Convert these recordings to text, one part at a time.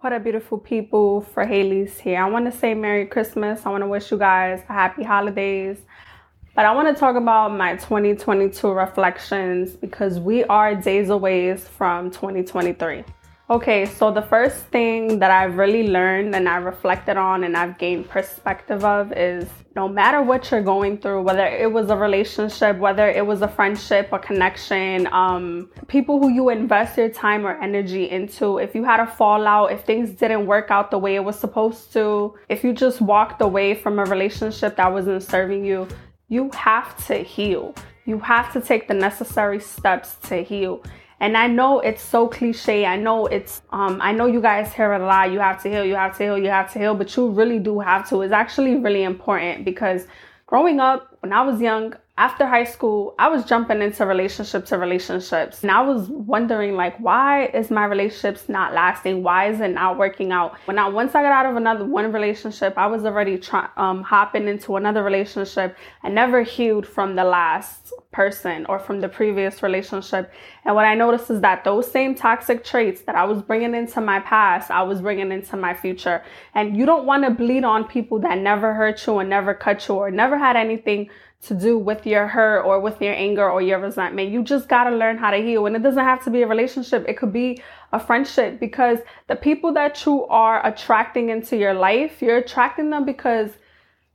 What a beautiful people Frahelis here. I want to say Merry Christmas. I want to wish you guys a happy holidays. But I want to talk about my 2022 reflections because we are days away from 2023. Okay, so the first thing that I've really learned and I reflected on and I've gained perspective of is no matter what you're going through, whether it was a relationship, whether it was a friendship, a connection, um, people who you invest your time or energy into, if you had a fallout, if things didn't work out the way it was supposed to, if you just walked away from a relationship that wasn't serving you, you have to heal. You have to take the necessary steps to heal. And I know it's so cliche. I know it's um I know you guys hear it a lot. You have to heal, you have to heal, you have to heal, but you really do have to. It's actually really important because growing up when I was young, after high school, I was jumping into relationship to relationships. And I was wondering like why is my relationships not lasting? Why is it not working out? When I once I got out of another one relationship, I was already trying um hopping into another relationship. I never healed from the last person or from the previous relationship. And what I noticed is that those same toxic traits that I was bringing into my past, I was bringing into my future. And you don't want to bleed on people that never hurt you and never cut you or never had anything to do with your hurt or with your anger or your resentment. You just got to learn how to heal. And it doesn't have to be a relationship, it could be a friendship because the people that you are attracting into your life, you're attracting them because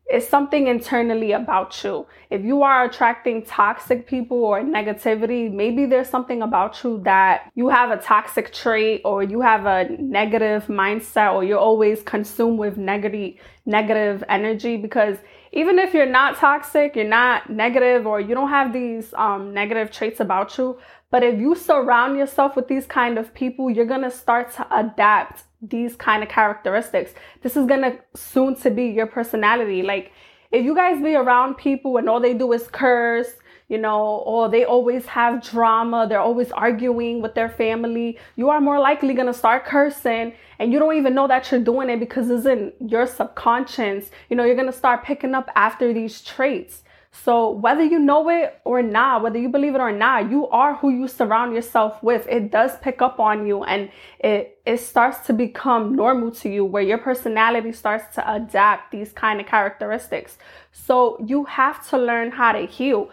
it's something internally about you. If you are attracting toxic people or negativity, maybe there's something about you that you have a toxic trait or you have a negative mindset or you're always consumed with negative negative energy because even if you're not toxic, you're not negative or you don't have these um, negative traits about you, but if you surround yourself with these kind of people, you're to start to adapt these kind of characteristics. This is gonna soon to be your personality. Like if you guys be around people and all they do is curse, you know, or they always have drama, they're always arguing with their family, you are more likely gonna start cursing and you don't even know that you're doing it because it's in your subconscious. You know, you're gonna start picking up after these traits. So whether you know it or not, whether you believe it or not, you are who you surround yourself with. It does pick up on you and it, it starts to become normal to you where your personality starts to adapt these kind of characteristics. So you have to learn how to heal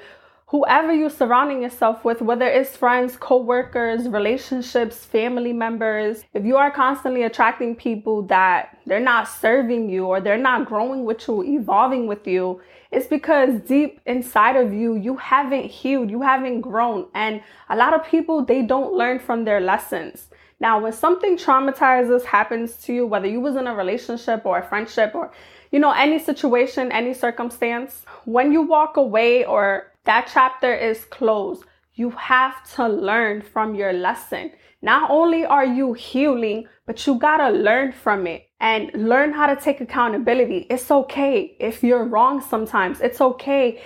whoever you're surrounding yourself with, whether it's friends, co-workers, relationships, family members, if you are constantly attracting people that they're not serving you or they're not growing with you, evolving with you, it's because deep inside of you, you haven't healed, you haven't grown. And a lot of people, they don't learn from their lessons. Now, when something traumatizes happens to you, whether you was in a relationship or a friendship or, you know, any situation, any circumstance, when you walk away or that chapter is closed. You have to learn from your lesson. Not only are you healing, but you gotta learn from it and learn how to take accountability. It's okay if you're wrong sometimes. It's okay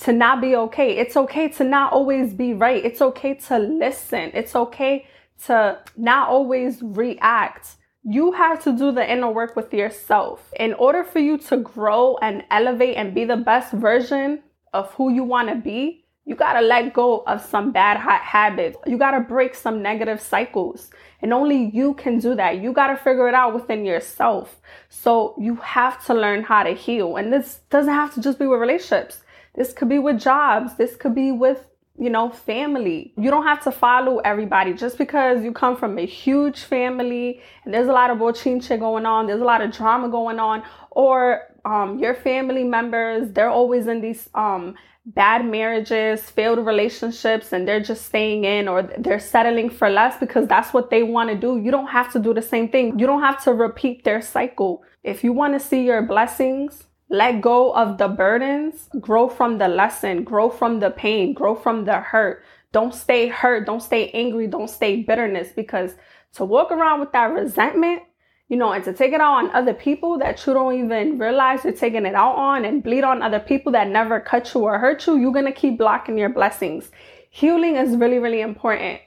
to not be okay. It's okay to not always be right. It's okay to listen. It's okay to not always react. You have to do the inner work with yourself. In order for you to grow and elevate and be the best version of who you want to be, you got to let go of some bad habits. You got to break some negative cycles. And only you can do that. You got to figure it out within yourself. So you have to learn how to heal. And this doesn't have to just be with relationships. This could be with jobs. This could be with, you know, family. You don't have to follow everybody just because you come from a huge family and there's a lot of bochinche going on. There's a lot of drama going on. Or um, your family members, they're always in these um, bad marriages, failed relationships, and they're just staying in or they're settling for less because that's what they want to do. You don't have to do the same thing. You don't have to repeat their cycle. If you want to see your blessings, let go of the burdens, grow from the lesson, grow from the pain, grow from the hurt. Don't stay hurt, don't stay angry, don't stay bitterness because to walk around with that resentment you know, and to take it out on other people that you don't even realize you're taking it out on and bleed on other people that never cut you or hurt you, you're to keep blocking your blessings. Healing is really, really important.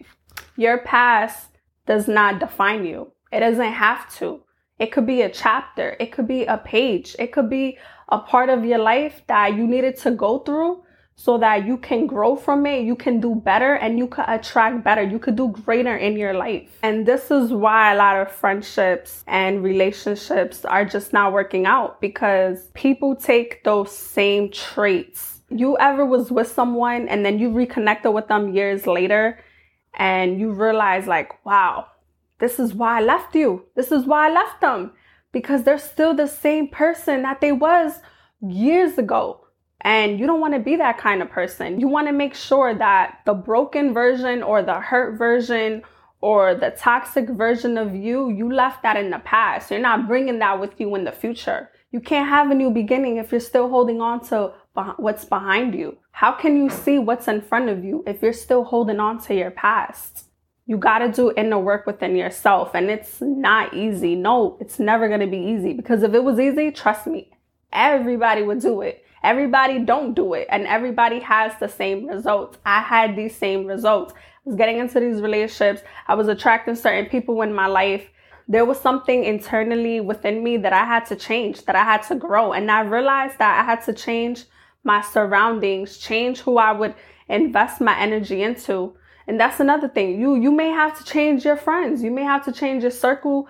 Your past does not define you. It doesn't have to. It could be a chapter. It could be a page. It could be a part of your life that you needed to go through so that you can grow from it, you can do better, and you could attract better. You could do greater in your life. And this is why a lot of friendships and relationships are just not working out because people take those same traits. You ever was with someone and then you reconnected with them years later and you realize, like, wow, this is why I left you. This is why I left them because they're still the same person that they was years ago and you don't want to be that kind of person. You want to make sure that the broken version or the hurt version or the toxic version of you, you left that in the past. You're not bringing that with you in the future. You can't have a new beginning if you're still holding on to what's behind you. How can you see what's in front of you if you're still holding on to your past? You got to do inner work within yourself, and it's not easy. No, it's never going to be easy because if it was easy, trust me, everybody would do it. Everybody don't do it and everybody has the same results. I had these same results. I was getting into these relationships. I was attracting certain people in my life. There was something internally within me that I had to change, that I had to grow. And I realized that I had to change my surroundings, change who I would invest my energy into. And that's another thing. You you may have to change your friends. You may have to change your circle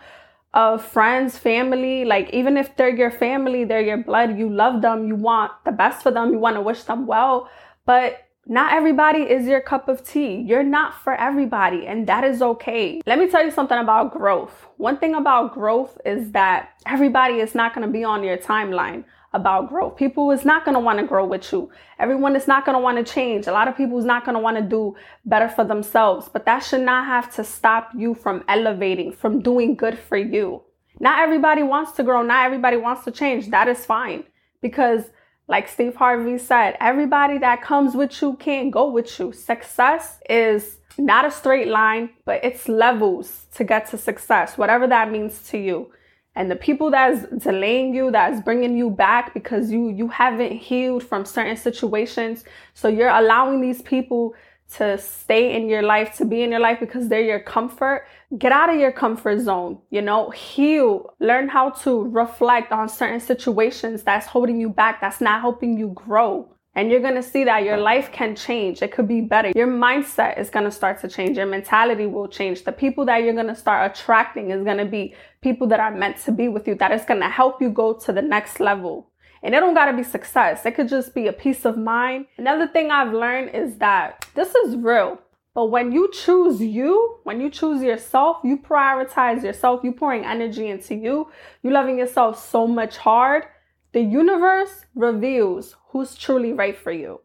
of friends, family, like even if they're your family, they're your blood, you love them, you want the best for them, you want to wish them well, but not everybody is your cup of tea. You're not for everybody, and that is okay. Let me tell you something about growth. One thing about growth is that everybody is not going to be on your timeline about growth. People is not going to want to grow with you. Everyone is not going to want to change. A lot of people is not going to want to do better for themselves, but that should not have to stop you from elevating, from doing good for you. Not everybody wants to grow. Not everybody wants to change. That is fine because like Steve Harvey said, everybody that comes with you can't go with you. Success is not a straight line, but it's levels to get to success, whatever that means to you and the people that's delaying you that's bringing you back because you you haven't healed from certain situations so you're allowing these people to stay in your life to be in your life because they're your comfort get out of your comfort zone you know heal learn how to reflect on certain situations that's holding you back that's not helping you grow and you're to see that your life can change. It could be better. Your mindset is to start to change. Your mentality will change. The people that you're to start attracting is to be people that are meant to be with you, that is going to help you go to the next level. And it don't gotta be success. It could just be a peace of mind. Another thing I've learned is that this is real. But when you choose you, when you choose yourself, you prioritize yourself, you pouring energy into you, you loving yourself so much hard, the universe reveals who's truly right for you.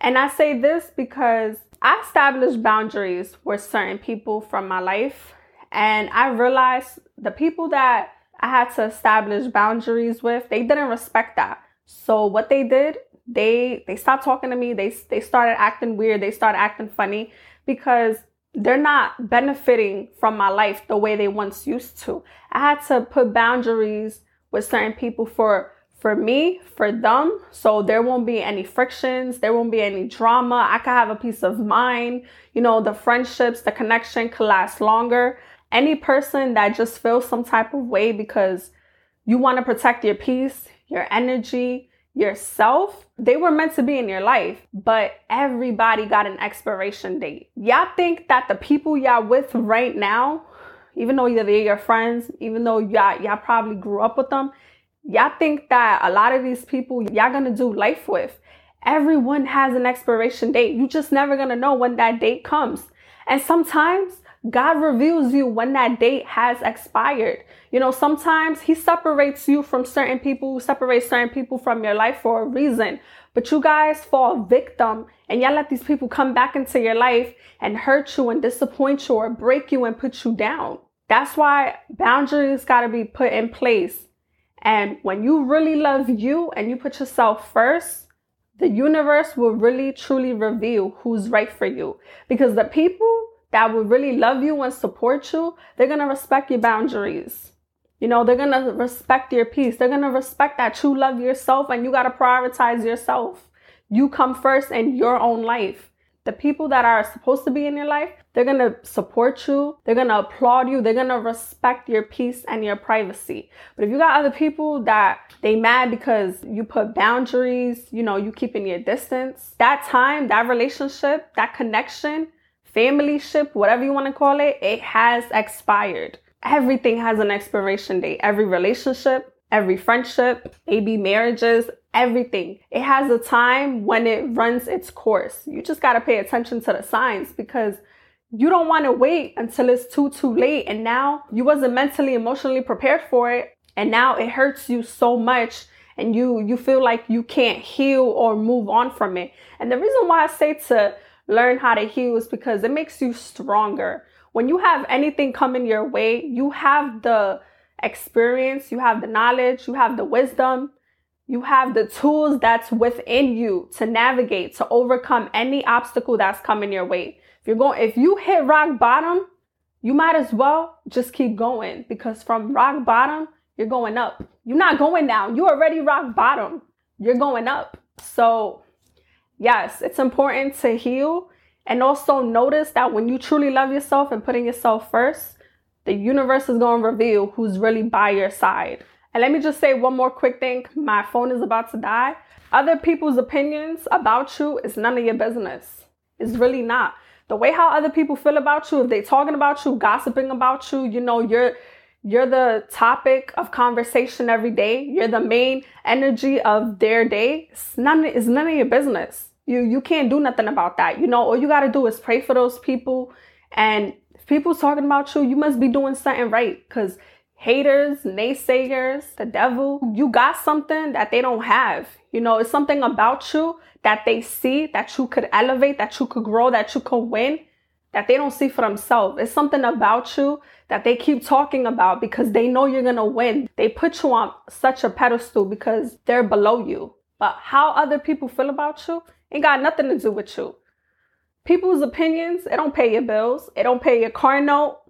And I say this because I established boundaries with certain people from my life. And I realized the people that I had to establish boundaries with, they didn't respect that. So what they did, they they stopped talking to me. They they started acting weird. They started acting funny because they're not benefiting from my life the way they once used to. I had to put boundaries with certain people for for me, for them, so there won't be any frictions, there won't be any drama. I can have a peace of mind. You know, the friendships, the connection could last longer. Any person that just feels some type of way because you want to protect your peace, your energy, yourself, they were meant to be in your life, but everybody got an expiration date. Y'all think that the people y'all with right now, even though they're your friends, even though y'all, y'all probably grew up with them, y'all think that a lot of these people y'all gonna do life with, everyone has an expiration date. You just never gonna know when that date comes. And sometimes God reveals you when that date has expired. You know, sometimes He separates you from certain people, separates certain people from your life for a reason. But you guys fall victim and y'all let these people come back into your life and hurt you and disappoint you or break you and put you down. That's why boundaries got to be put in place and when you really love you and you put yourself first, the universe will really truly reveal who's right for you. Because the people that will really love you and support you, they're going to respect your boundaries. You know, they're going to respect your peace. They're going to respect that you love yourself and you got to prioritize yourself. You come first in your own life. The people that are supposed to be in your life, they're gonna support you, they're gonna applaud you, they're gonna respect your peace and your privacy. But if you got other people that they mad because you put boundaries, you know, you keeping your distance, that time, that relationship, that connection, family ship, whatever you want to call it, it has expired. Everything has an expiration date. Every relationship, every friendship, maybe marriages, everything. It has a time when it runs its course. You just got to pay attention to the signs because you don't want to wait until it's too too late and now you wasn't mentally emotionally prepared for it and now it hurts you so much and you you feel like you can't heal or move on from it. And the reason why I say to learn how to use because it makes you stronger. When you have anything coming your way, you have the experience, you have the knowledge, you have the wisdom, you have the tools that's within you to navigate, to overcome any obstacle that's coming your way. If you're going, if you hit rock bottom, you might as well just keep going because from rock bottom, you're going up. You're not going down. You already rock bottom. You're going up. So, yes, it's important to heal and also notice that when you truly love yourself and putting yourself first, the universe is going to reveal who's really by your side. And let me just say one more quick thing. My phone is about to die. Other people's opinions about you is none of your business. It's really not. The way how other people feel about you, if they're talking about you, gossiping about you, you know, you're you're the topic of conversation every day. You're the main energy of their day. It's none, it's none of your business. You you can't do nothing about that. You know, all you gotta do is pray for those people and people's talking about you, you must be doing something right. Because haters, naysayers, the devil, you got something that they don't have. You know, it's something about you that they see that you could elevate, that you could grow, that you could win, that they don't see for themselves. It's something about you that they keep talking about because they know you're gonna win. They put you on such a pedestal because they're below you. But how other people feel about you ain't got nothing to do with you people's opinions, it don't pay your bills. It don't pay your car note.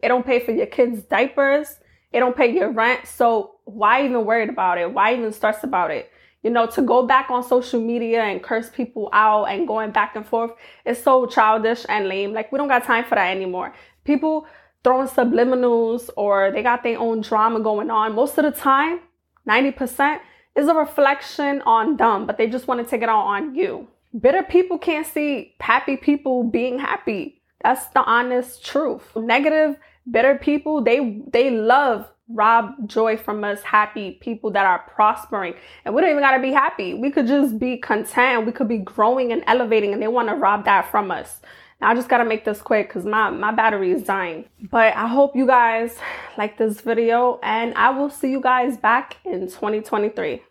It don't pay for your kids' diapers. It don't pay your rent. So why even worried about it? Why even stress about it? You know, to go back on social media and curse people out and going back and forth is so childish and lame. Like we don't got time for that anymore. People throwing subliminals or they got their own drama going on. Most of the time, 90% is a reflection on them, but they just want to take it out on you. Bitter people can't see happy people being happy. That's the honest truth. Negative, bitter people, they they love rob joy from us happy people that are prospering. And we don't even gotta be happy. We could just be content. We could be growing and elevating, and they want to rob that from us. Now I just gotta make this quick because my, my battery is dying. But I hope you guys like this video and I will see you guys back in 2023.